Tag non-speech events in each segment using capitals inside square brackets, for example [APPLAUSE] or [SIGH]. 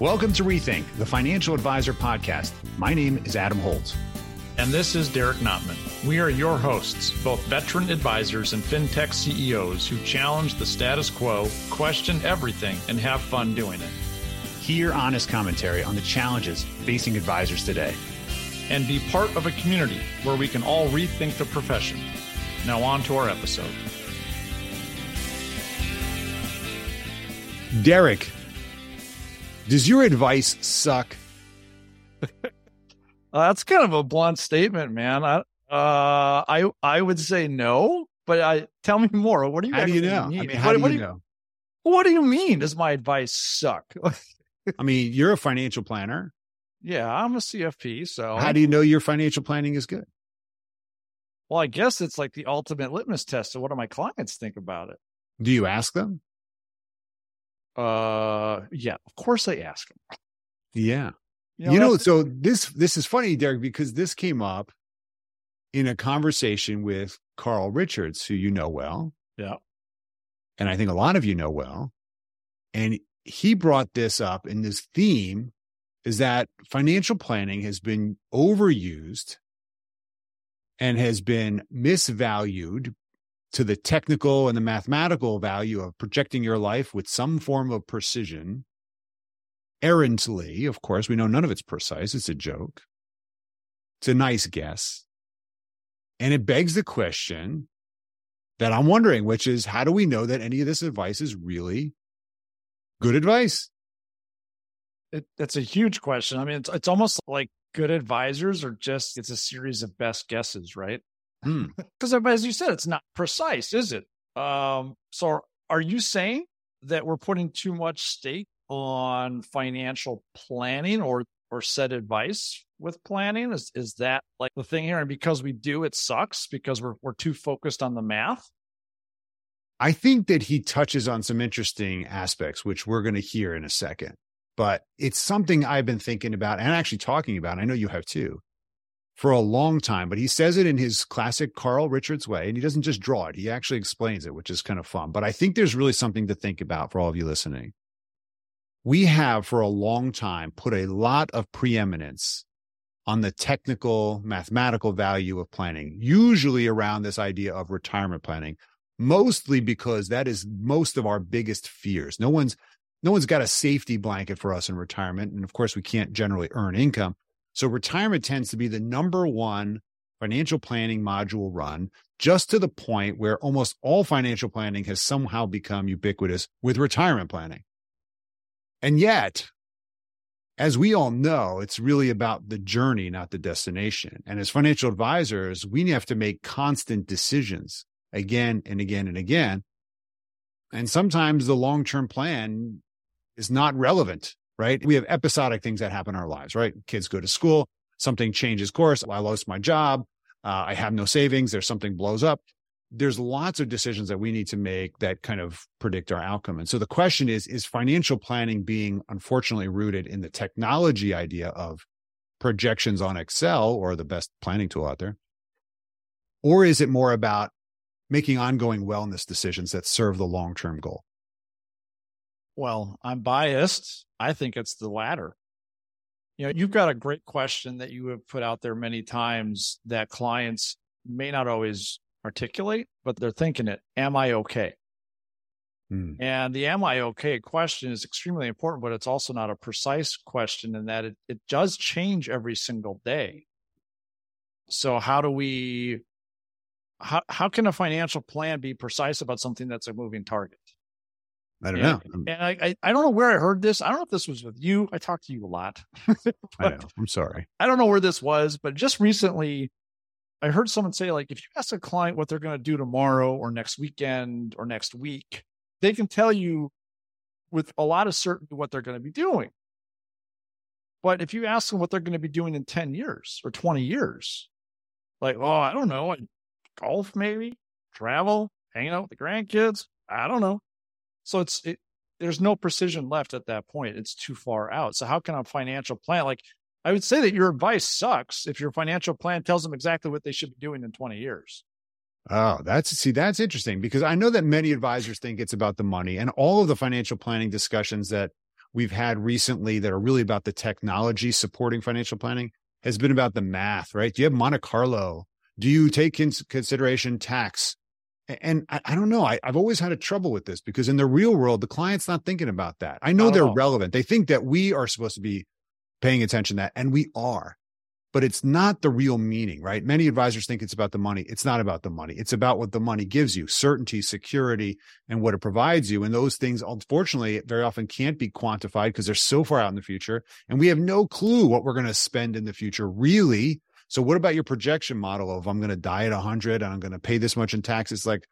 Welcome to Rethink, the Financial Advisor Podcast. My name is Adam Holt. And this is Derek Notman. We are your hosts, both veteran advisors and fintech CEOs who challenge the status quo, question everything, and have fun doing it. Hear honest commentary on the challenges facing advisors today. And be part of a community where we can all rethink the profession. Now, on to our episode. Derek, does your advice suck? uh, that's kind of a blunt statement, man. I, uh, I, I would say no, but I tell me more. What do you? How do you know? Mean? I mean, how what, do what you do know? What do you mean? Does my advice suck? [LAUGHS] I mean, you're a financial planner. yeah, I'm a CFP, so How do you know your financial planning is good? well, I guess it's like the ultimate litmus test of what do my clients think about it. Do you ask them? Uh, yeah, of course I ask them. Yeah. You know, you know, so this this is funny, Derek, because this came up in a conversation with Carl Richards, who you know well. Yeah. And I think a lot of you know well. And he brought this up, and this theme is that financial planning has been overused and has been misvalued to the technical and the mathematical value of projecting your life with some form of precision errantly. Of course, we know none of it's precise. It's a joke. It's a nice guess. And it begs the question that I'm wondering, which is how do we know that any of this advice is really good advice? it, it's a huge question. I mean, it's it's almost like good advisors are just it's a series of best guesses, right? Hmm. Because as you said, it's not precise, is it? Um, so are you saying that we're putting too much stake on financial planning or or set advice with planning? Is is that like the thing here? And because we do, it sucks because we're we're too focused on the math. I think that he touches on some interesting aspects, which we're going to hear in a second. But it's something I've been thinking about and actually talking about. I know you have too for a long time, but he says it in his classic Carl Richards way. And he doesn't just draw it, he actually explains it, which is kind of fun. But I think there's really something to think about for all of you listening. We have for a long time put a lot of preeminence on the technical, mathematical value of planning, usually around this idea of retirement planning, mostly because that is most of our biggest fears. No one's no one's got a safety blanket for us in retirement. And of course, we can't generally earn income. So retirement tends to be the number one financial planning module run, just to the point where almost all financial planning has somehow become ubiquitous with retirement planning. And yet, as we all know, it's really about the journey, not the destination. And as financial advisors, we have to make constant decisions again and again and again. And sometimes the long term plan is not relevant, right? We have episodic things that happen in our lives, right? Kids go to school, something changes course. I lost my job. Uh, I have no savings. There's something blows up. There's lots of decisions that we need to make that kind of predict our outcome. And so the question is, is financial planning being unfortunately rooted in the technology idea of projections on Excel or the best planning tool out there? Or is it more about making ongoing wellness decisions that serve the long term goal? Well, I'm biased. I think it's the latter. You know, you've got a great question that you have put out there many times that clients may not always articulate, but they're thinking it. Am I okay? Hmm. And the am I okay question is extremely important, but it's also not a precise question in that it, it does change every single day. So how do we how how can a financial plan be precise about something that's a moving target? I don't know. And I, I I don't know where I heard this. I don't know if this was with you. I talked to you a lot. [LAUGHS] I know. I'm sorry. I don't know where this was, but just recently I heard someone say like if you ask a client what they're going to do tomorrow or next weekend or next week, they can tell you with a lot of certainty what they're going to be doing. But if you ask them what they're going to be doing in 10 years or 20 years, like, oh, I don't know, golf maybe, travel, hanging out with the grandkids, I don't know. So it's it, there's no precision left at that point. It's too far out. So how can a financial plan like I would say that your advice sucks if your financial plan tells them exactly what they should be doing in 20 years. Oh, that's see, that's interesting because I know that many advisors think it's about the money and all of the financial planning discussions that we've had recently that are really about the technology supporting financial planning has been about the math, right? Do you have Monte Carlo? Do you take into consideration tax? And I, I don't know. I, have always had a trouble with this because in the real world, the client's not thinking about that. I know they're relevant. They think that we are supposed to be paying attention to that, and we are but it's not the real meaning, right? Many advisors think it's about the money. It's not about the money. It's about what the money gives you, certainty, security, and what it provides you. And those things, unfortunately, very often can't be quantified because they're so far out in the future. And we have no clue what we're going to spend in the future, really. So what about your projection model of I'm going to die at 100 and I'm going to pay this much in taxes? Like,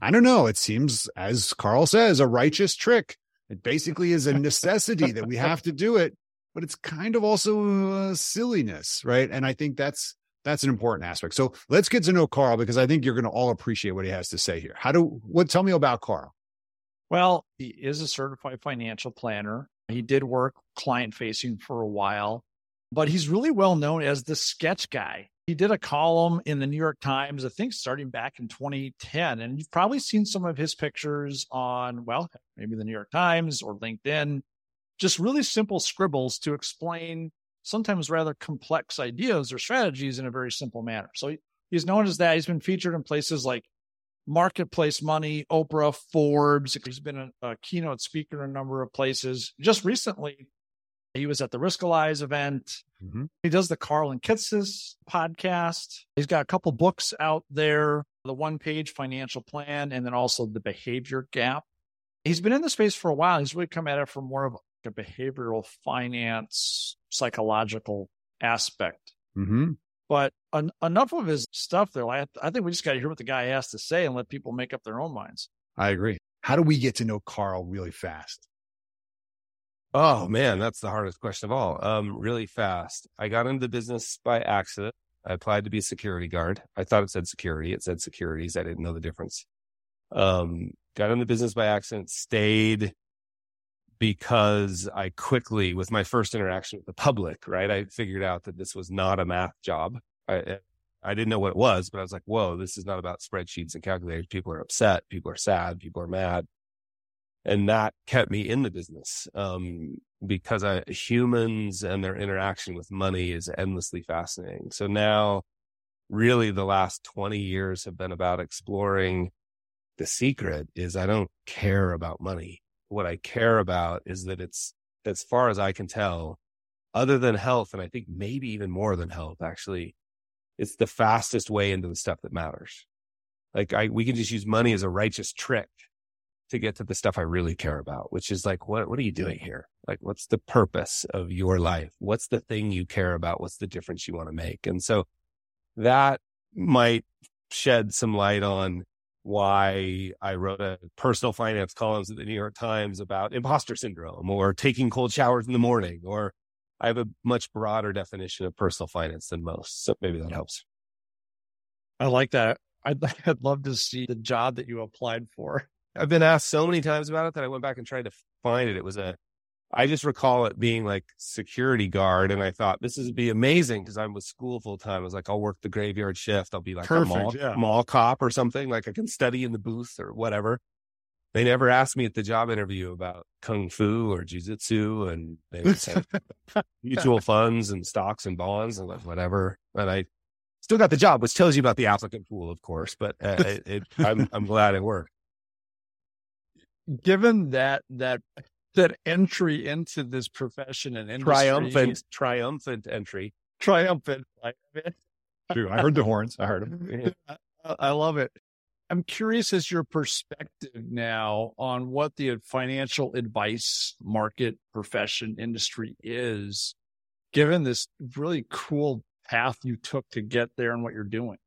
I don't know. It seems, as Carl says, a righteous trick. It basically is a necessity that we have to do it but it's kind of also a silliness, right? And I think that's that's an important aspect. So let's get to know Carl because I think you're going to all appreciate what he has to say here. How do what tell me about Carl? Well, he is a certified financial planner. He did work client facing for a while, but he's really well known as the sketch guy. He did a column in the New York Times, I think starting back in 2010. And you've probably seen some of his pictures on, well, maybe the New York Times or LinkedIn just really simple scribbles to explain sometimes rather complex ideas or strategies in a very simple manner. So he's known as that. He's been featured in places like Marketplace Money, Oprah, Forbes. He's been a, a keynote speaker in a number of places. Just recently, he was at the Riskalyze event. Mm-hmm. He does the Carl and Kitces podcast. He's got a couple books out there the one page financial plan, and then also the behavior gap. He's been in the space for a while. He's really come at it from more of a behavioral finance psychological aspect. Mm-hmm. But enough of his stuff there. I, I think we just got to hear what the guy has to say and let people make up their own minds. I agree. How do we get to know Carl really fast? Oh man, that's the hardest question of all. Um, really fast. I got into the business by accident. I applied to be a security guard. I thought it said security. It said securities. I didn't know the difference. Um, got in the business by accident, stayed because I quickly, with my first interaction with the public, right, I figured out that this was not a math job. I, eh, I didn't know what it was, but I was like, whoa, this is not about spreadsheets and calculators. People are upset. People are sad. People are mad. And that kept me in the business um, because I, humans and their interaction with money is endlessly fascinating. So now, really, the last 20 years have been about exploring the secret is I don't care about money what I care about is that it's, as far as I can tell, other than health, and I think maybe even more than health, actually, it's the fastest way into the stuff that matters. Like I, we can just use money as a righteous trick to get to the stuff I really care about, which is like, what, what are you doing here? Like, what's the purpose of your life? What's the thing you care about? What's the difference you want to make? And so that might shed some light on why I wrote a personal finance columns at the New York Times about imposter syndrome or taking cold showers in the morning, or I have a much broader definition of personal finance than most. So maybe that helps. I like that. I'd, I'd love to see the job that you applied for. I've been asked so many times about it that I went back and tried to find it. It was a I just recall it being like security guard, and I thought this would be amazing because I'm with school full time. I was like, I'll work the graveyard shift. I'll be like Perfect, a mall, yeah. mall cop or something. Like I can study in the booth or whatever. They never asked me at the job interview about kung fu or jujitsu, and they said [LAUGHS] mutual funds and stocks and bonds and whatever. And I still got the job, which tells you about the applicant pool, of course. But uh, it, it, I'm I'm glad it worked. Given that that that entry into this profession and industry. Triumphant, triumphant entry. Triumphant. True. I heard the horns. I heard them. [LAUGHS] I love it. I'm curious as your perspective now on what the financial advice market profession industry is, given this really cool path you took to get there and what you're doing.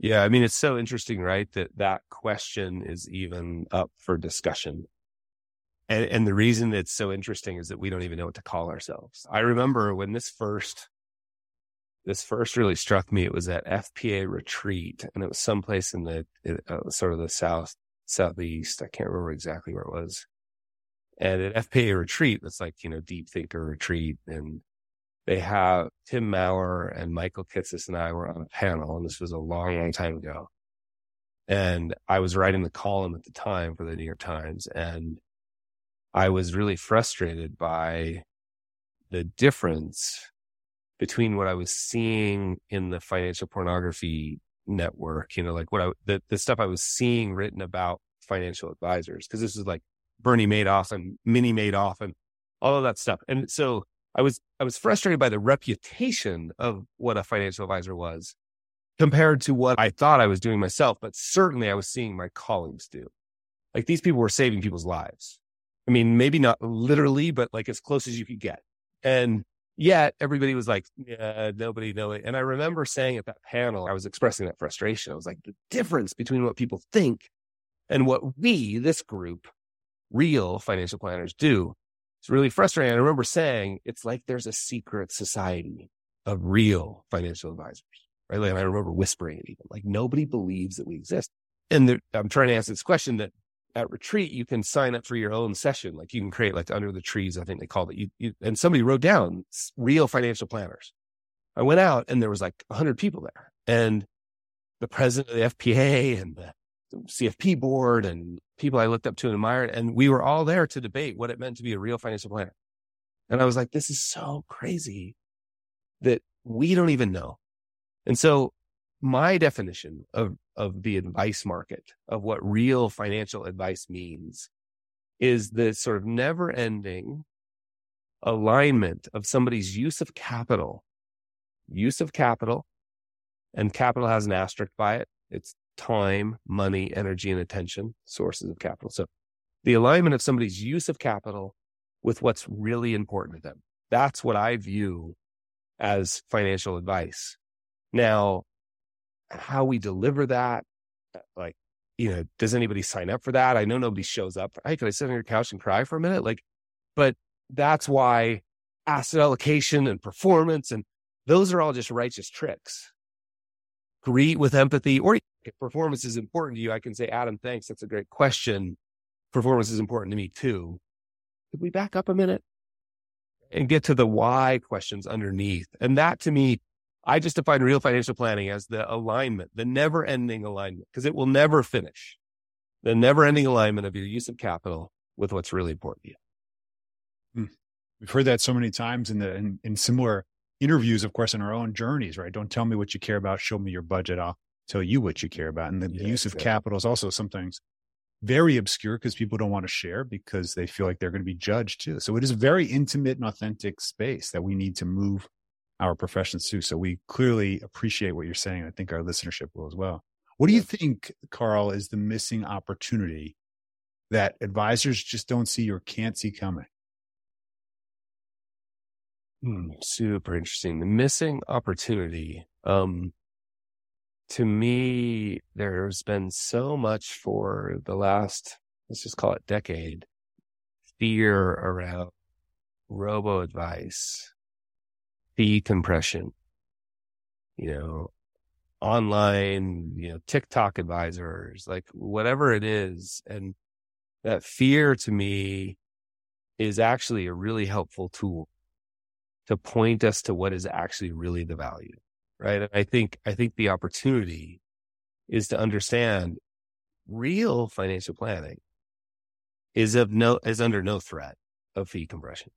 Yeah, I mean, it's so interesting, right? That that question is even up for discussion and, and the reason it's so interesting is that we don't even know what to call ourselves. I remember when this first, this first really struck me. It was at FPA retreat and it was someplace in the, uh, sort of the South, Southeast. I can't remember exactly where it was. And at FPA retreat, it's like, you know, deep thinker retreat. And they have Tim Maurer and Michael Kitces and I were on a panel. And this was a long, long time ago. And I was writing the column at the time for the New York Times. And I was really frustrated by the difference between what I was seeing in the financial pornography network, you know, like what I, the, the stuff I was seeing written about financial advisors, because this is like Bernie Madoff and Mini Madoff and all of that stuff. And so I was, I was frustrated by the reputation of what a financial advisor was compared to what I thought I was doing myself, but certainly I was seeing my colleagues do. Like these people were saving people's lives. I mean, maybe not literally, but like as close as you could get. And yet everybody was like, yeah, nobody know it. And I remember saying at that panel, I was expressing that frustration. I was like, the difference between what people think and what we, this group, real financial planners do it's really frustrating. I remember saying it's like there's a secret society of real financial advisors, right? Like, and I remember whispering it even like nobody believes that we exist. And there, I'm trying to answer this question that at retreat, you can sign up for your own session. Like you can create like under the trees, I think they called it. You, you, and somebody wrote down real financial planners. I went out and there was like hundred people there and the president of the FPA and the CFP board and people I looked up to and admired. And we were all there to debate what it meant to be a real financial planner. And I was like, this is so crazy that we don't even know. And so my definition of, of the advice market, of what real financial advice means, is the sort of never ending alignment of somebody's use of capital, use of capital, and capital has an asterisk by it. It's time, money, energy, and attention, sources of capital. So the alignment of somebody's use of capital with what's really important to them. That's what I view as financial advice. Now, how we deliver that, like, you know, does anybody sign up for that? I know nobody shows up. Hey, can I sit on your couch and cry for a minute? Like, but that's why asset allocation and performance and those are all just righteous tricks. Greet with empathy, or if performance is important to you, I can say, Adam, thanks. That's a great question. Performance is important to me too. Could we back up a minute and get to the why questions underneath? And that to me I just define real financial planning as the alignment, the never ending alignment, because it will never finish. The never ending alignment of your use of capital with what's really important to you. Hmm. We've heard that so many times in the in, in, similar interviews, of course, in our own journeys, right? Don't tell me what you care about, show me your budget. I'll tell you what you care about. And the yeah, use of exactly. capital is also sometimes very obscure because people don't want to share because they feel like they're going to be judged too. So it is a very intimate and authentic space that we need to move our professions to. So we clearly appreciate what you're saying. I think our listenership will as well. What do you think, Carl, is the missing opportunity that advisors just don't see or can't see coming? Hmm, super interesting. The missing opportunity. Um, to me, there's been so much for the last, let's just call it decade, fear around robo advice, fee compression, you know, online, you know, TikTok advisors, like whatever it is. And that fear to me is actually a really helpful tool to point us to what is actually really the value. Right. And I think, I think the opportunity is to understand real financial planning is of no, is under no threat of fee compression.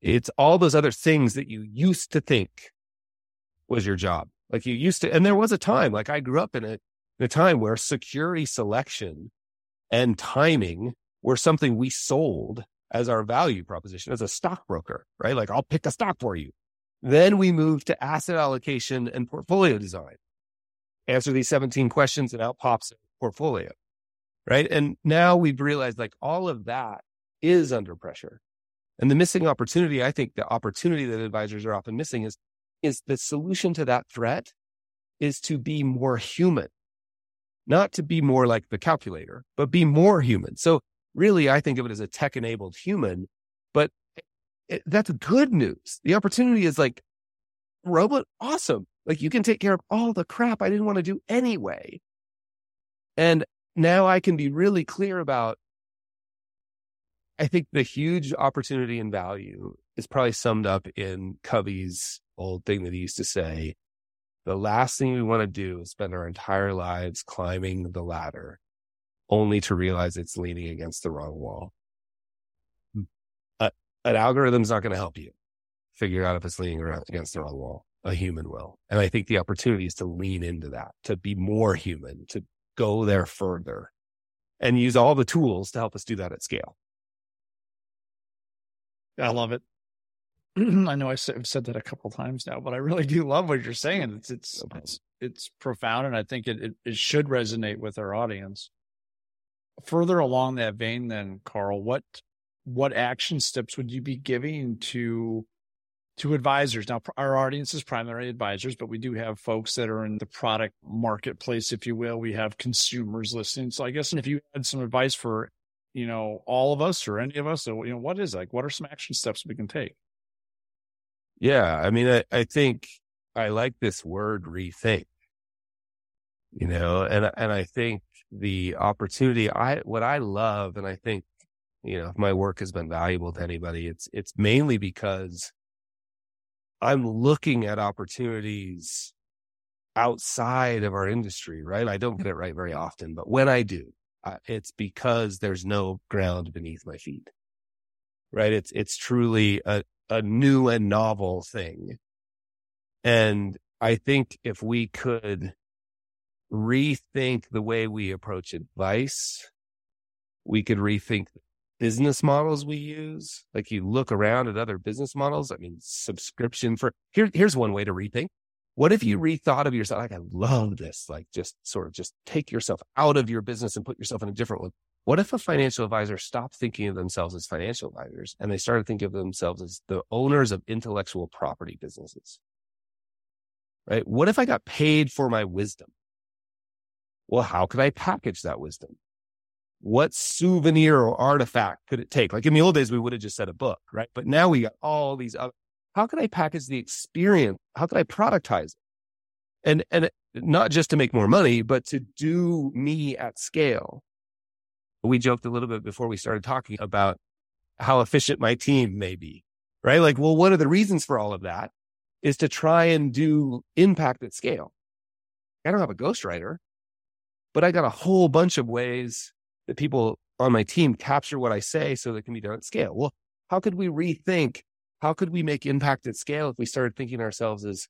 It's all those other things that you used to think was your job. Like you used to, and there was a time, like I grew up in a, in a time where security selection and timing were something we sold as our value proposition as a stockbroker, right? Like I'll pick a stock for you. Then we move to asset allocation and portfolio design. Answer these 17 questions and out pops a portfolio, right? And now we've realized like all of that is under pressure. And the missing opportunity, I think the opportunity that advisors are often missing is, is the solution to that threat is to be more human, not to be more like the calculator, but be more human. So really, I think of it as a tech enabled human, it, that's good news. The opportunity is like robot awesome. Like you can take care of all the crap I didn't want to do anyway. And now I can be really clear about I think the huge opportunity and value is probably summed up in Covey's old thing that he used to say. The last thing we want to do is spend our entire lives climbing the ladder only to realize it's leaning against the wrong wall. An algorithm's not going to help you figure out if it's leaning around against the wrong wall. A human will. And I think the opportunity is to lean into that, to be more human, to go there further and use all the tools to help us do that at scale. I love it. [CLEARS THROAT] I know I've said that a couple times now, but I really do love what you're saying. It's it's it's, it's profound, and I think it, it, it should resonate with our audience. Further along that vein, then, Carl, what what action steps would you be giving to to advisors? Now, our audience is primary advisors, but we do have folks that are in the product marketplace, if you will. We have consumers listening. So, I guess if you had some advice for you know all of us or any of us, so you know, what is like? What are some action steps we can take? Yeah. I mean, I, I think I like this word rethink, you know, and, and I think the opportunity, I, what I love, and I think, you know, if my work has been valuable to anybody, it's, it's mainly because I'm looking at opportunities outside of our industry, right? I don't get it right very often, but when I do, uh, it's because there's no ground beneath my feet, right? It's, it's truly a, a new and novel thing. And I think if we could rethink the way we approach advice, we could rethink business models we use. Like you look around at other business models. I mean, subscription for here, here's one way to rethink. What if you rethought of yourself? Like, I love this. Like, just sort of just take yourself out of your business and put yourself in a different one. What if a financial advisor stopped thinking of themselves as financial advisors and they started thinking of themselves as the owners of intellectual property businesses? Right? What if I got paid for my wisdom? Well, how could I package that wisdom? What souvenir or artifact could it take? Like in the old days, we would have just said a book, right? But now we got all these other, how could I package the experience? How could I productize it? And, and not just to make more money, but to do me at scale we joked a little bit before we started talking about how efficient my team may be, right? Like, well, one of the reasons for all of that is to try and do impact at scale. I don't have a ghostwriter, but I got a whole bunch of ways that people on my team capture what I say so that it can be done at scale. Well, how could we rethink? How could we make impact at scale if we started thinking ourselves as,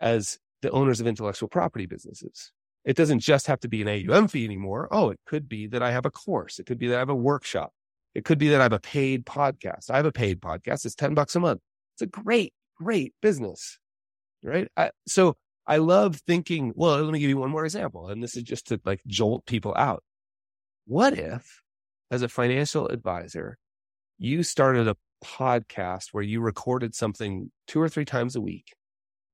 as the owners of intellectual property businesses? It doesn't just have to be an AUM fee anymore. Oh, it could be that I have a course. It could be that I have a workshop. It could be that I have a paid podcast. I have a paid podcast. It's 10 bucks a month. It's a great, great business. Right. I, so I love thinking, well, let me give you one more example. And this is just to like jolt people out. What if, as a financial advisor, you started a podcast where you recorded something two or three times a week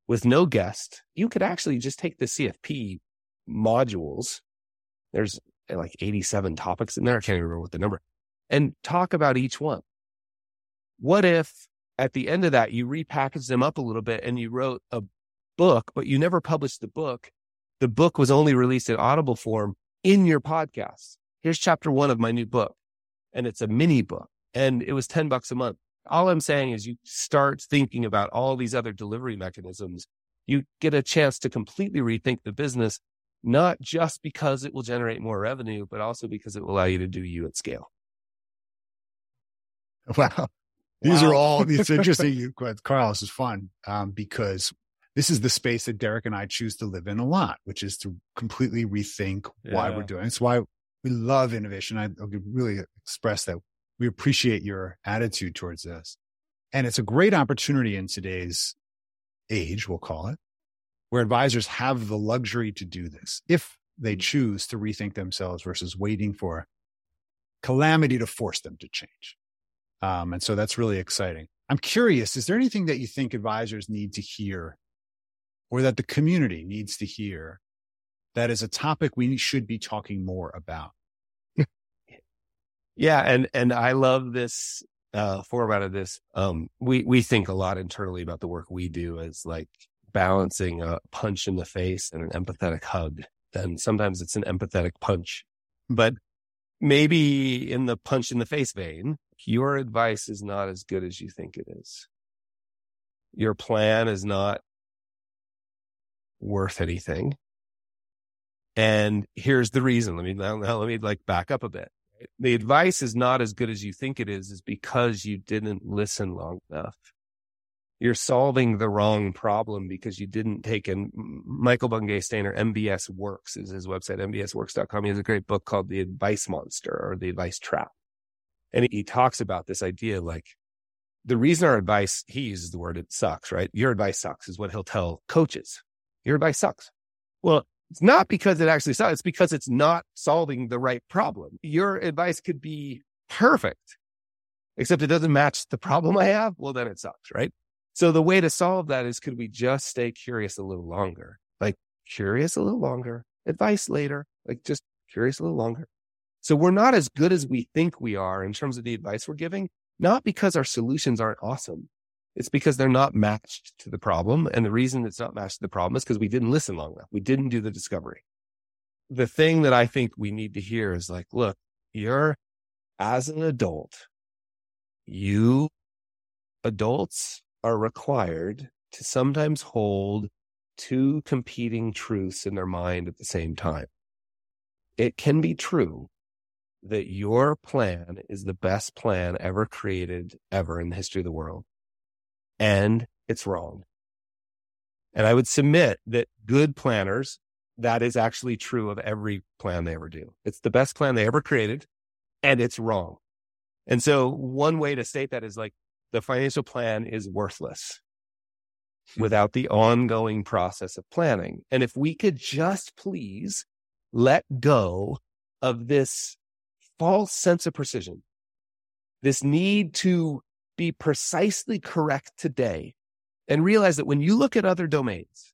with no guest? You could actually just take the CFP modules. There's eh, like 87 topics in there. I can't even remember what the number and talk about each one. What if at the end of that, you repackaged them up a little bit and you wrote a book, but you never published the book. The book was only released in audible form in your podcast. Here's chapter one of my new book and it's a mini book and it was 10 bucks a month. All I'm saying is you start thinking about all these other delivery mechanisms. You get a chance to completely rethink the business not just because it will generate more revenue, but also because it will allow you to do you at scale. [LAUGHS] Wow. These wow. are all, it's [LAUGHS] interesting. Carl, this is fun um, because this is the space that Derek and I choose to live in a lot, which is to completely rethink yeah. why we're doing. It's why we love innovation. I, really express that we appreciate your attitude towards this. And it's a great opportunity in today's age, we'll call it, where advisors have the luxury to do this if they mm-hmm. choose to rethink themselves versus waiting for calamity to force them to change. Um, and so that's really exciting. I'm curious, is there anything that you think advisors need to hear or that the community needs to hear that is a topic we should be talking more about? yeah. And, and I love this, uh, format of this. Um, we, we think a lot internally about the work we do as like balancing a punch in the face and an empathetic hug. Then sometimes it's an empathetic punch. But maybe in the punch in the face vein, your advice is not as good as you think it is. Your plan is not worth anything. And here's the reason. Let me let me like back up a bit. The advice is not as good as you think it is, is because you didn't listen long enough. You're solving the wrong problem because you didn't take in Michael Bungay Stanier, MBS Works is his website, mbsworks.com. He has a great book called The Advice Monster or The Advice Trap. And he talks about this idea like the reason our advice, he uses the word it sucks, right? Your advice sucks is what he'll tell coaches. Your advice sucks. Well, it's not because it actually sucks. It's because it's not solving the right problem. Your advice could be perfect, except it doesn't match the problem I have. Well, then it sucks, right? So the way to solve that is could we just stay curious a little longer? Like curious a little longer, advice later, like just curious a little longer. So we're not as good as we think we are in terms of the advice we're giving, not because our solutions aren't awesome. It's because they're not matched to the problem. And the reason it's not matched to the problem is because we didn't listen long enough. We didn't do the discovery. The thing that I think we need to hear is like, look, you're as an adult, you adults are required to sometimes hold two competing truths in their mind at the same time. It can be true that your plan is the best plan ever created ever in the history of the world and it's wrong. And I would submit that good planners, that is actually true of every plan they ever do. It's the best plan they ever created and it's wrong. And so one way to state that is like the financial plan is worthless hmm. without the ongoing process of planning. And if we could just please let go of this false sense of precision, this need to be precisely correct today and realize that when you look at other domains,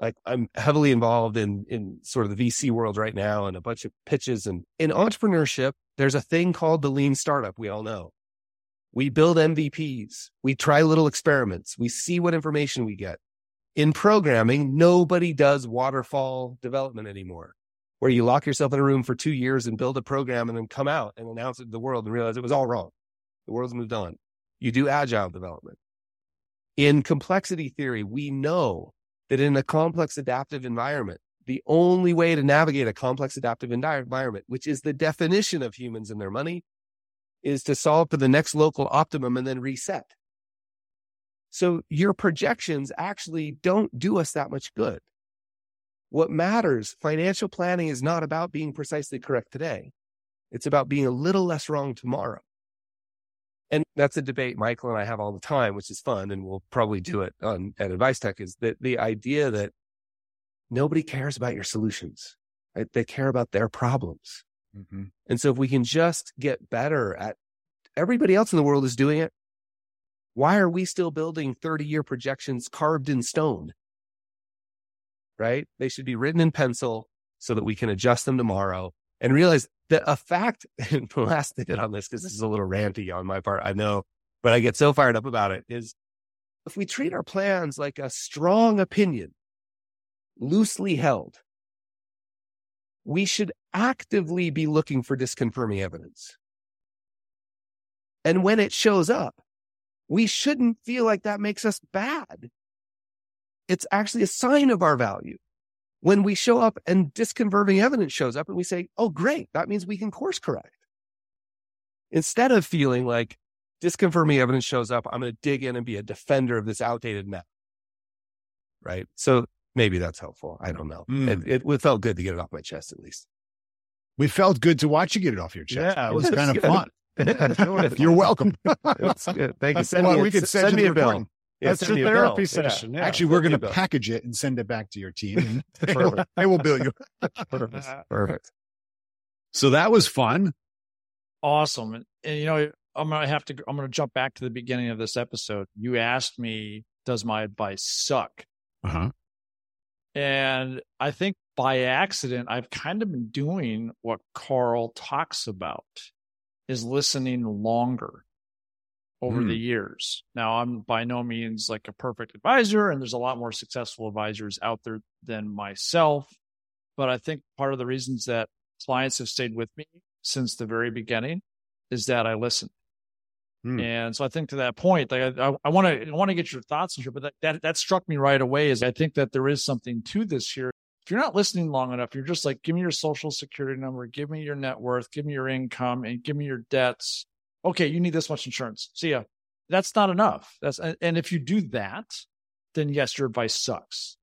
like I'm heavily involved in, in sort of the VC world right now and a bunch of pitches and in entrepreneurship, there's a thing called the lean startup. We all know we build MVPs. We try little experiments. We see what information we get. In programming, nobody does waterfall development anymore, where you lock yourself in a room for two years and build a program and then come out and announce it to the world and realize it was all wrong. The world's moved on. You do agile development. In complexity theory, we know that in a complex adaptive environment, the only way to navigate a complex adaptive environment, which is the definition of humans and their money, is to solve for the next local optimum and then reset. So your projections actually don't do us that much good. What matters, financial planning is not about being precisely correct today. It's about being a little less wrong tomorrow. And that's a debate Michael and I have all the time, which is fun. And we'll probably do it on at Advice Tech is that the idea that nobody cares about your solutions. Right? They care about their problems. Mm-hmm. And so if we can just get better at everybody else in the world is doing it, why are we still building 30 year projections carved in stone? Right? They should be written in pencil so that we can adjust them tomorrow and realize that a fact, [LAUGHS] and last thing on this, because this is a little ranty on my part, I know, but I get so fired up about it is if we treat our plans like a strong opinion, loosely held, we should actively be looking for disconfirming evidence. And when it shows up, we shouldn't feel like that makes us bad. It's actually a sign of our value. When we show up and disconfirming evidence shows up and we say, oh, great, that means we can course correct. Instead of feeling like disconfirming evidence shows up, I'm going to dig in and be a defender of this outdated map. Right. So maybe that's helpful. I don't know. Mm. It, it, felt good to get it off my chest, at least. We felt good to watch you get it off your chest. Yeah, it was kind of [LAUGHS] fun. You're welcome. good. Thank you. Send well, me, we could send, send me a bill. Yeah, That's your therapy session. Yeah. Actually, we're going to package it and send it back to your team. And [LAUGHS] they [LAUGHS] will bill you. [LAUGHS] Perfect. Perfect. So that was fun. Awesome. And, and you know, I'm going to have to, I'm going to jump back to the beginning of this episode. You asked me, does my advice suck? Uh huh. And I think by accident, I've kind of been doing what Carl talks about is listening longer over mm. the years. Now, I'm by no means like a perfect advisor, and there's a lot more successful advisors out there than myself. But I think part of the reasons that clients have stayed with me since the very beginning is that I listen. Mm. And so I think to that point, like I want to I want to get your thoughts on here, but that, that that struck me right away is I think that there is something to this here if you're not listening long enough, you're just like, give me your social security number, give me your net worth, give me your income, and give me your debts. Okay, you need this much insurance. See ya. That's not enough. That's and if you do that, then yes, your advice sucks,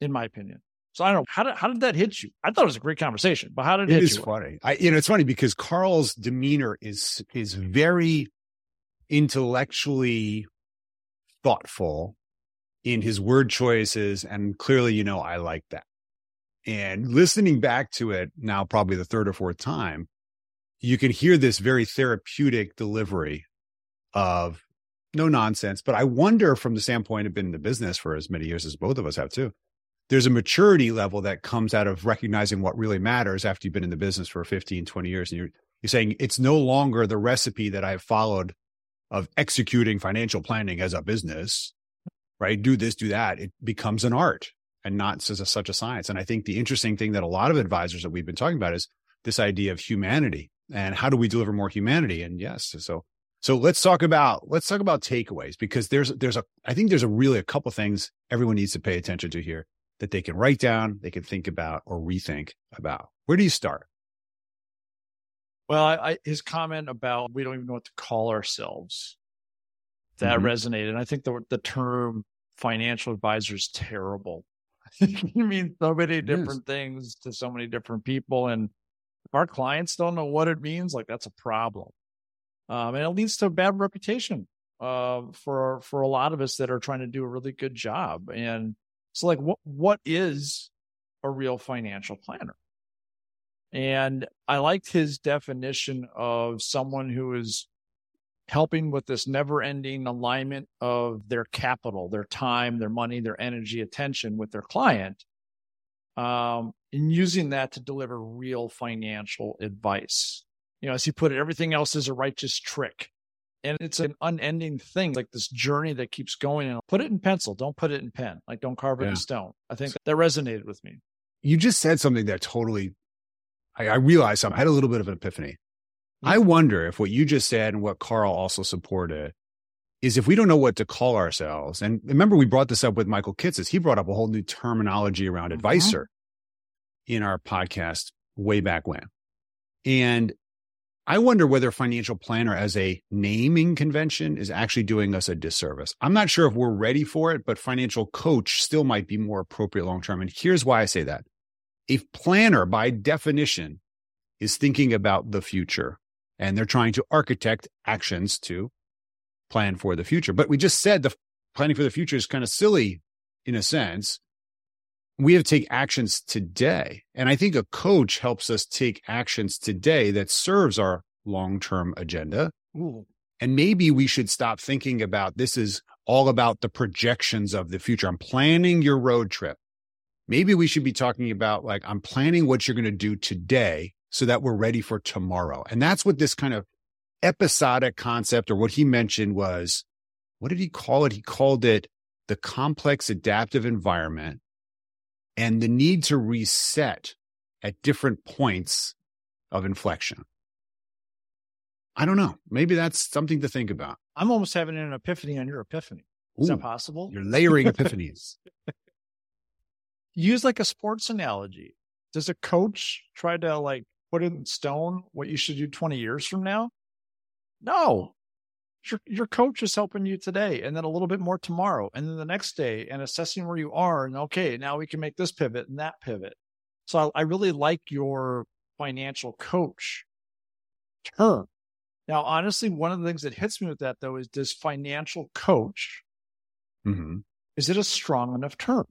in my opinion. So I don't know how did how did that hit you? I thought it was a great conversation, but how did it, it hit is you? funny. I you know it's funny because Carl's demeanor is is very intellectually thoughtful in his word choices, and clearly, you know, I like that. And listening back to it now, probably the third or fourth time, you can hear this very therapeutic delivery of no nonsense. But I wonder, from the standpoint of being in the business for as many years as both of us have too, there's a maturity level that comes out of recognizing what really matters after you've been in the business for 15, 20 years. And you're, you're saying it's no longer the recipe that I've followed of executing financial planning as a business, right? Do this, do that. It becomes an art and not such a science. And I think the interesting thing that a lot of advisors that we've been talking about is this idea of humanity and how do we deliver more humanity? And yes, so so let's talk about let's talk about takeaways because there's there's a I think there's a really a couple things everyone needs to pay attention to here that they can write down, they can think about or rethink about. Where do you start? Well, I, I, his comment about we don't even know what to call ourselves that mm-hmm. resonated. I think the the term financial advisor is terrible. [LAUGHS] [LAUGHS] it means so many different things to so many different people, and if our clients don't know what it means, like that's a problem, um, and it leads to a bad reputation uh, for for a lot of us that are trying to do a really good job. And so, like, what what is a real financial planner? And I liked his definition of someone who is helping with this never ending alignment of their capital, their time, their money, their energy, attention with their client, um, and using that to deliver real financial advice. You know, as he put it, everything else is a righteous trick. And it's an unending thing, like this journey that keeps going. And put it in pencil, don't put it in pen. Like, don't carve it yeah. in stone. I think that resonated with me. You just said something that totally I, I realized something. I had a little bit of an epiphany. Mm-hmm. I wonder if what you just said and what Carl also supported is if we don't know what to call ourselves. And remember, we brought this up with Michael Kitces. He brought up a whole new terminology around mm-hmm. advisor in our podcast way back when. And I wonder whether financial planner as a naming convention is actually doing us a disservice. I'm not sure if we're ready for it, but financial coach still might be more appropriate long term. And here's why I say that. A planner, by definition, is thinking about the future and they're trying to architect actions to plan for the future. But we just said the planning for the future is kind of silly in a sense. We have to take actions today. And I think a coach helps us take actions today that serves our long term agenda. Ooh. And maybe we should stop thinking about this is all about the projections of the future. I'm planning your road trip maybe we should be talking about like, I'm planning what you're going to do today so that we're ready for tomorrow. And that's what this kind of episodic concept or what he mentioned was, what did he call it? He called it the complex adaptive environment and the need to reset at different points of inflection. I don't know. Maybe that's something to think about. I'm almost having an epiphany on your epiphany. Is Ooh, that possible? You're layering [LAUGHS] epiphanies. use like a sports analogy. Does a coach try to like put in stone what you should do 20 years from now? No. Your, your coach is helping you today and then a little bit more tomorrow and then the next day and assessing where you are. And okay, now we can make this pivot and that pivot. So I, I really like your financial coach term. Now, honestly, one of the things that hits me with that though is does financial coach, mm-hmm. is it a strong enough term?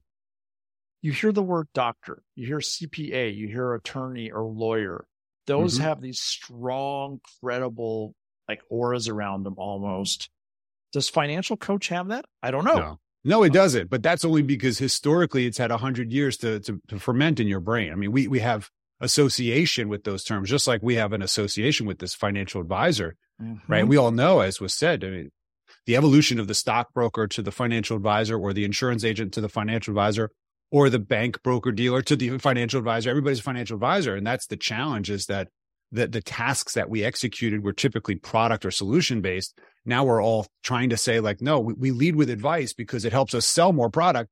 you hear the word doctor, you hear CPA, you hear attorney or lawyer. Those mm-hmm. have these strong, credible, like auras around them almost. Does financial coach have that? I don't know. No. No, it doesn't. But that's only because historically it's had a hundred years to, to, to ferment in your brain. I mean, we we have association with those terms, just like we have an association with this financial advisor, mm-hmm. right? We all know, as was said, I mean, the evolution of the stockbroker to the financial advisor or the insurance agent to the financial advisor or the bank broker dealer to the financial advisor. Everybody's a financial advisor. And that's the challenge is that the, the tasks that we executed were typically product or solution based. Now we're all trying to say like, no, we, we lead with advice because it helps us sell more product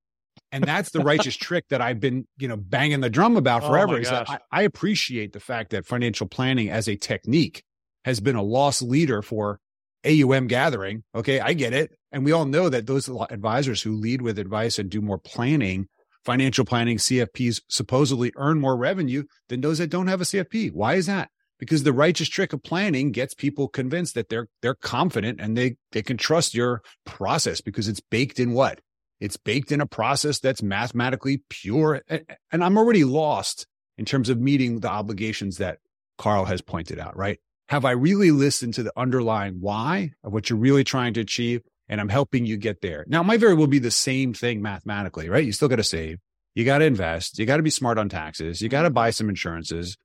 And that's the righteous [LAUGHS] trick that I've been, you know, banging the drum about Oh forever. my is that. I, I appreciate the fact that financial planning as a technique has been a loss leader for AUM gathering. Okay. I get it. And we all know that those advisors who lead with advice and do more planning, financial planning, CFPs supposedly earn more revenue than those that don't have a CFP. Why is that? Because the righteous trick of planning gets people convinced that they're they're confident and they they can trust your process because it's baked in what? It's baked in a process that's mathematically pure. And, I'm already lost in terms of meeting the obligations that Carl has pointed out, right? Have I really listened to the underlying why of what you're really trying to achieve? And I'm helping you get there. Now, might very well be the same thing mathematically, right? You still got to save. You got to invest. You got to be smart on taxes. You got to buy some insurances.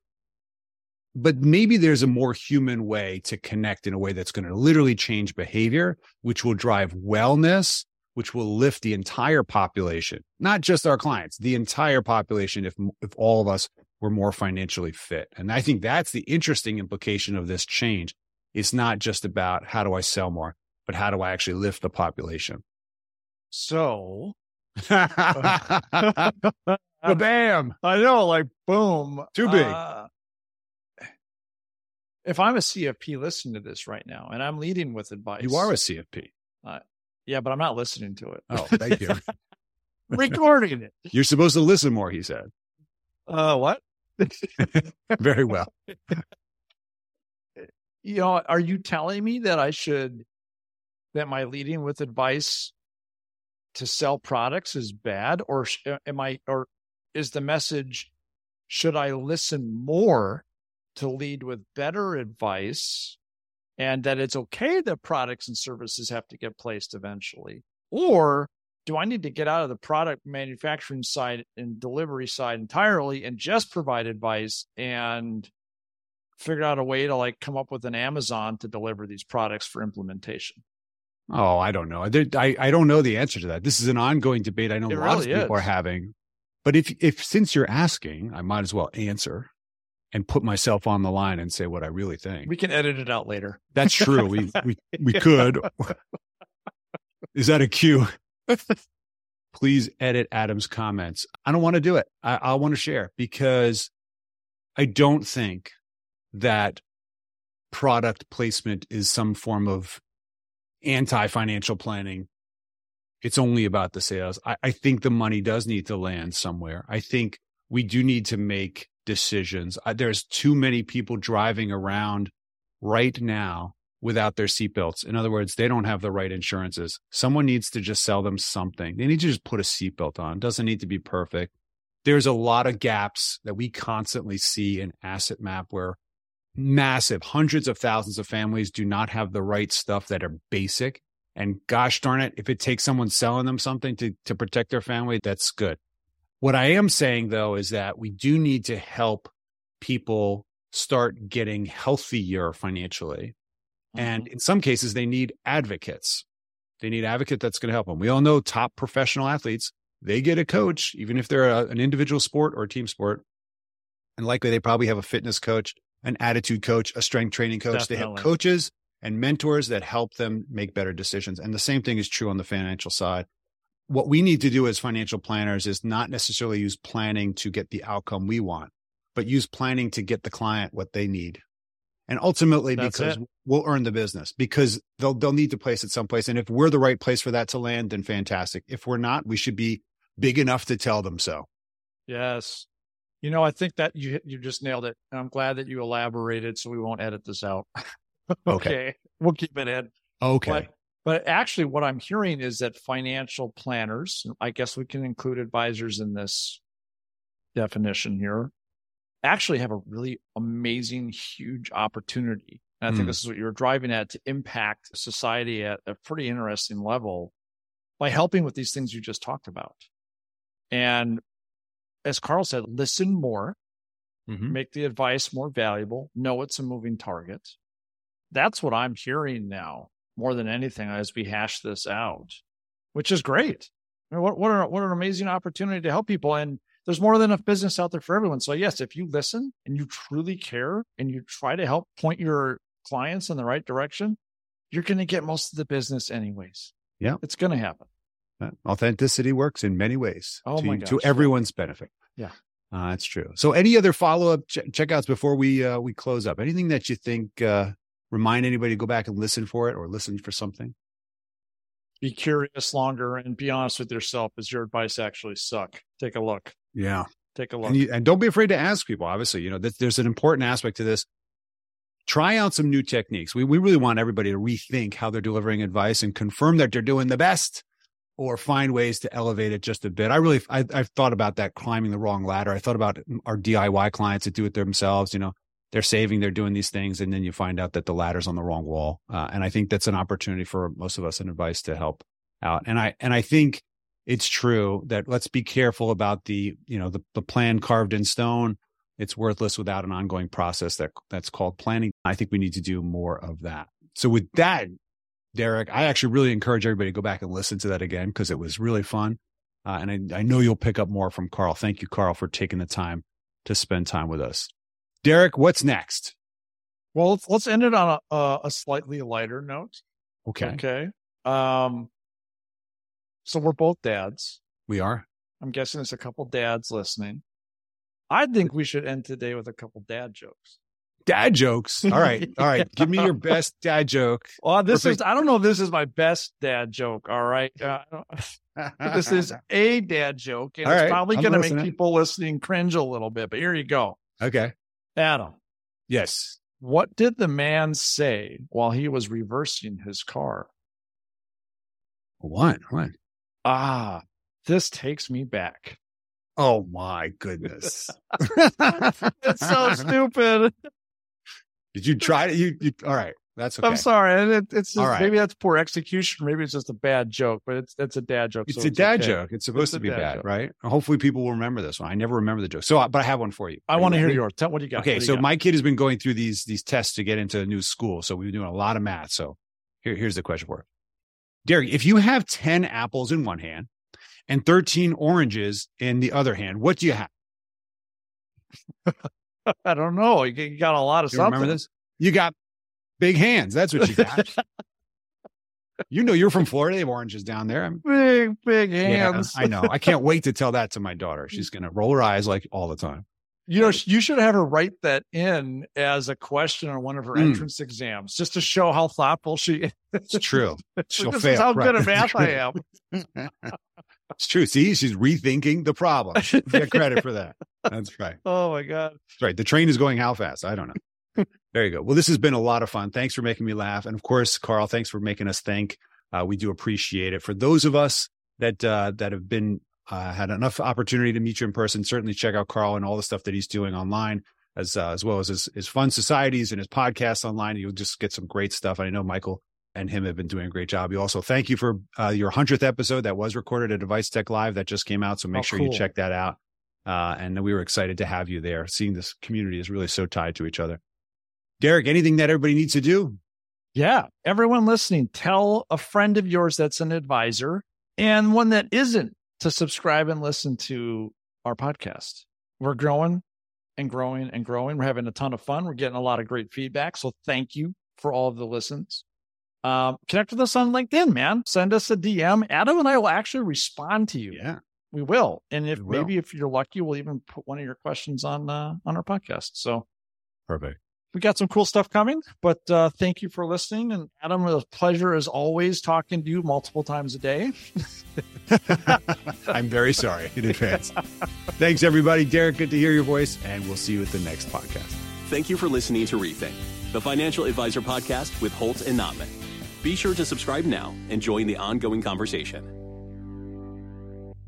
But maybe there's a more human way to connect in a way that's going to literally change behavior, which will drive wellness, which will lift the entire population, not just our clients, the entire population. If, if all of us were more financially fit. And I think that's the interesting implication of this change. It's not just about how do I sell more, but how do I actually lift the population? So [LAUGHS] [LAUGHS] the Bam. I know, like boom. Too big. Uh, if I'm a CFP listening to this right now and I'm leading with advice, You are a CFP. yeah, but I'm not listening to it. Oh, thank you. [LAUGHS] Recording it. You're supposed to listen more, he said. Uh, what? [LAUGHS] Very well. [LAUGHS] You know, are you telling me that I should, that my leading with advice to sell products is bad, or uh, am I, or is the message, should I listen more to lead with better advice and that it's okay that products and services have to get placed eventually? Or do I need to get out of the product manufacturing side and delivery side entirely and just provide advice and figure out a way to like come up with an Amazon to deliver these products for implementation? Oh, I don't know. I, I don't know the answer to that. This is an ongoing debate I know It lots really of people is. are having. But if if since you're asking, I might as well answer and put myself on the line and say what I really think. We can edit it out later. That's true. We [LAUGHS] we we could. [LAUGHS] Is that a cue? [LAUGHS] Please edit Adam's comments. I don't want to do it. I, I want to share because I don't think that product placement is some form of anti financial planning. It's only about the sales. I, I think the money does need to land somewhere. I think we do need to make decisions. There's too many people driving around right now without their seatbelts. In other words, they don't have the right insurances. Someone needs to just sell them something. They need to just put a seatbelt on. It doesn't need to be perfect. There's a lot of gaps that we constantly see in Asset Map where massive hundreds of thousands of families do not have the right stuff that are basic. And gosh darn it, if it takes someone selling them something to, to protect their family, that's good. What I am saying though is that we do need to help people start getting healthier financially. And mm-hmm. in some cases, they need advocates. They need advocate that's going to help them. We all know top professional athletes, they get a coach, even if they're a, an individual sport or a team sport. And likely they probably have a fitness coach, an attitude coach, a strength training coach. They have coaches and mentors that help them make better decisions. And the same thing is true on the financial side. What we need to do as financial planners is not necessarily use planning to get the outcome we want, but use planning to get the client what they need. And ultimately, That's because it. we'll earn the business because they'll they'll need to place it someplace. And if we're the right place for that to land, then fantastic. If we're not, we should be big enough to tell them so. Yes. You know, I think that you you just nailed it. And I'm glad that you elaborated so we won't edit this out. [LAUGHS] okay. We'll keep it in. Okay. But, but actually, what I'm hearing is that financial planners, I guess we can include advisors in this definition here, actually have a really amazing, huge opportunity. And I think Hmm. this is what you're driving at to impact society at a pretty interesting level by helping with these things you just talked about. And as Carl said, listen more, Mhm. make the advice more valuable, know it's a moving target. That's what I'm hearing now more than anything as we hash this out, which is great. I mean, what, what, what an amazing opportunity to help people. And there's more than enough business out there for everyone. So, yes, if you listen and you truly care and you try to help point your clients in the right direction, you're going to get most of the business anyways. Yeah. It's going to happen. Authenticity works in many ways Oh to, my to everyone's benefit. Yeah. Uh, that's true. So, any other follow up ch- checkouts before we uh, we close up? Anything that you think uh, remind anybody to go back and listen for it or listen for something? Be curious longer and be honest with yourself. Does your advice actually suck? Take a look. Yeah, Take a look. and, you, and don't be afraid to ask people. Obviously, you know that there's an important aspect to this. Try out some new techniques. We we really want everybody to rethink how they're delivering advice and confirm that they're doing the best, or find ways to elevate it just a bit. I really I, I've thought about that climbing the wrong ladder. I thought about our DIY clients that do it themselves. You know, they're saving, they're doing these things, and then you find out that the ladder's on the wrong wall. Uh, and I think that's an opportunity for most of us in advice to help out. And I and I think it's true that let's be careful about the you know the, the plan carved in stone. It's worthless without an ongoing process that that's called planning. I think we need to do more of that. So with that derek i actually really encourage everybody to go back and listen to that again because it was really fun. Uh, and I, I know you'll pick up more from carl. Thank you carl for taking the time to spend time with us derek what's next well, let's, let's end it on a, a, slightly lighter note. okay Okay. Um, so we're both dads. we are I'm guessing there's a couple dads listening. I think we should end today with a couple dad jokes. dad jokes all right [LAUGHS] all right give me your best dad joke Well, this Perfect. is, I don't know if this is my best dad joke. All right. Uh, [LAUGHS] this is a dad joke, and All it's right, probably going to make people listening cringe a little bit. But here you go. okay Adam, yes what did the man say while he was reversing his car? what what Ah, this takes me back. Oh my goodness. [LAUGHS] It's so stupid. [LAUGHS] Did you try to you, you all right. That's okay. I'm sorry. and It, it's just, right. maybe that's poor execution. Maybe it's just a bad joke, but it's it's a dad joke. It's so a dad okay. joke. It's supposed It's to be bad, joke. right? Hopefully people will remember this one. I never remember the joke. So uh, but I have one for you. I want to hear yours. Tell what do you got. Okay, you so got? my kid has been going through these these tests to get into a new school. So we've been doing a lot of math. So here, here's the question for it. Derek, if you have 10 apples in one hand and 13 oranges in the other hand, what do you have? [LAUGHS] I don't know. You, you got a lot of You something. remember this? You got big hands. That's what you got. [LAUGHS] you know, you're from Florida. They have oranges down there. I'm- Big big Yeah, hands. I know. I [LAUGHS] can't wait to tell that to my daughter. She's going to roll her eyes like all the time. You know, you should have her write that in as a question on one of her Mm. entrance exams, just to show how thoughtful she is. It's true. [LAUGHS] She'll this fail. is how Right. good at math I am. it's true. See, she's rethinking the problem. Get credit for that. That's right. Oh my god. That's right. The train is going how fast? I don't know. There you go. Well, this has been a lot of fun. Thanks for making me laugh. And of course, Carl, thanks for making us think. Uh, we do appreciate it. For those of us that uh, that have been uh, had enough opportunity to meet you in person, certainly check out Carl and all the stuff that he's doing online, as uh, as well as his, his fun societies and his podcasts online. You'll just get some great stuff. I know Michael and him have been doing a great job. You also thank you for uh, your hundredth episode that was recorded at Device Tech Live that just came out. So make Oh, sure cool. you check that out. Uh, and we were excited to have you there. Seeing this community is really so tied to each other. Derek, anything that everybody needs to do? Yeah. Everyone listening, tell a friend of yours that's an advisor and one that isn't to subscribe and listen to our podcast. We're growing and growing and growing. We're having a ton of fun. We're getting a lot of great feedback. So thank you for all of the listens. Um, connect with us on LinkedIn, man. Send us a DM. Adam and I will actually respond to you. Yeah. We will. And if will. maybe if you're lucky, we'll even put one of your questions on uh, on our podcast. So Perfect. We got some cool stuff coming. But uh, thank you for listening. And Adam, it was a pleasure as always talking to you multiple times a day. [LAUGHS] I'm very sorry in advance. Thanks, everybody. Derek, good to hear your voice, and we'll see you at the next podcast. Thank you for listening to Rethink, the financial advisor podcast with Holt and Notman. Be sure to subscribe now and join the ongoing conversation.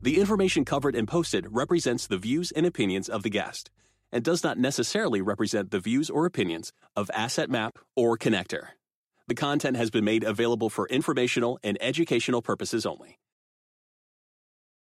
The information covered and posted represents the views and opinions of the guest and does not necessarily represent the views or opinions of Asset Map or Connector. The content has been made available for informational and educational purposes only.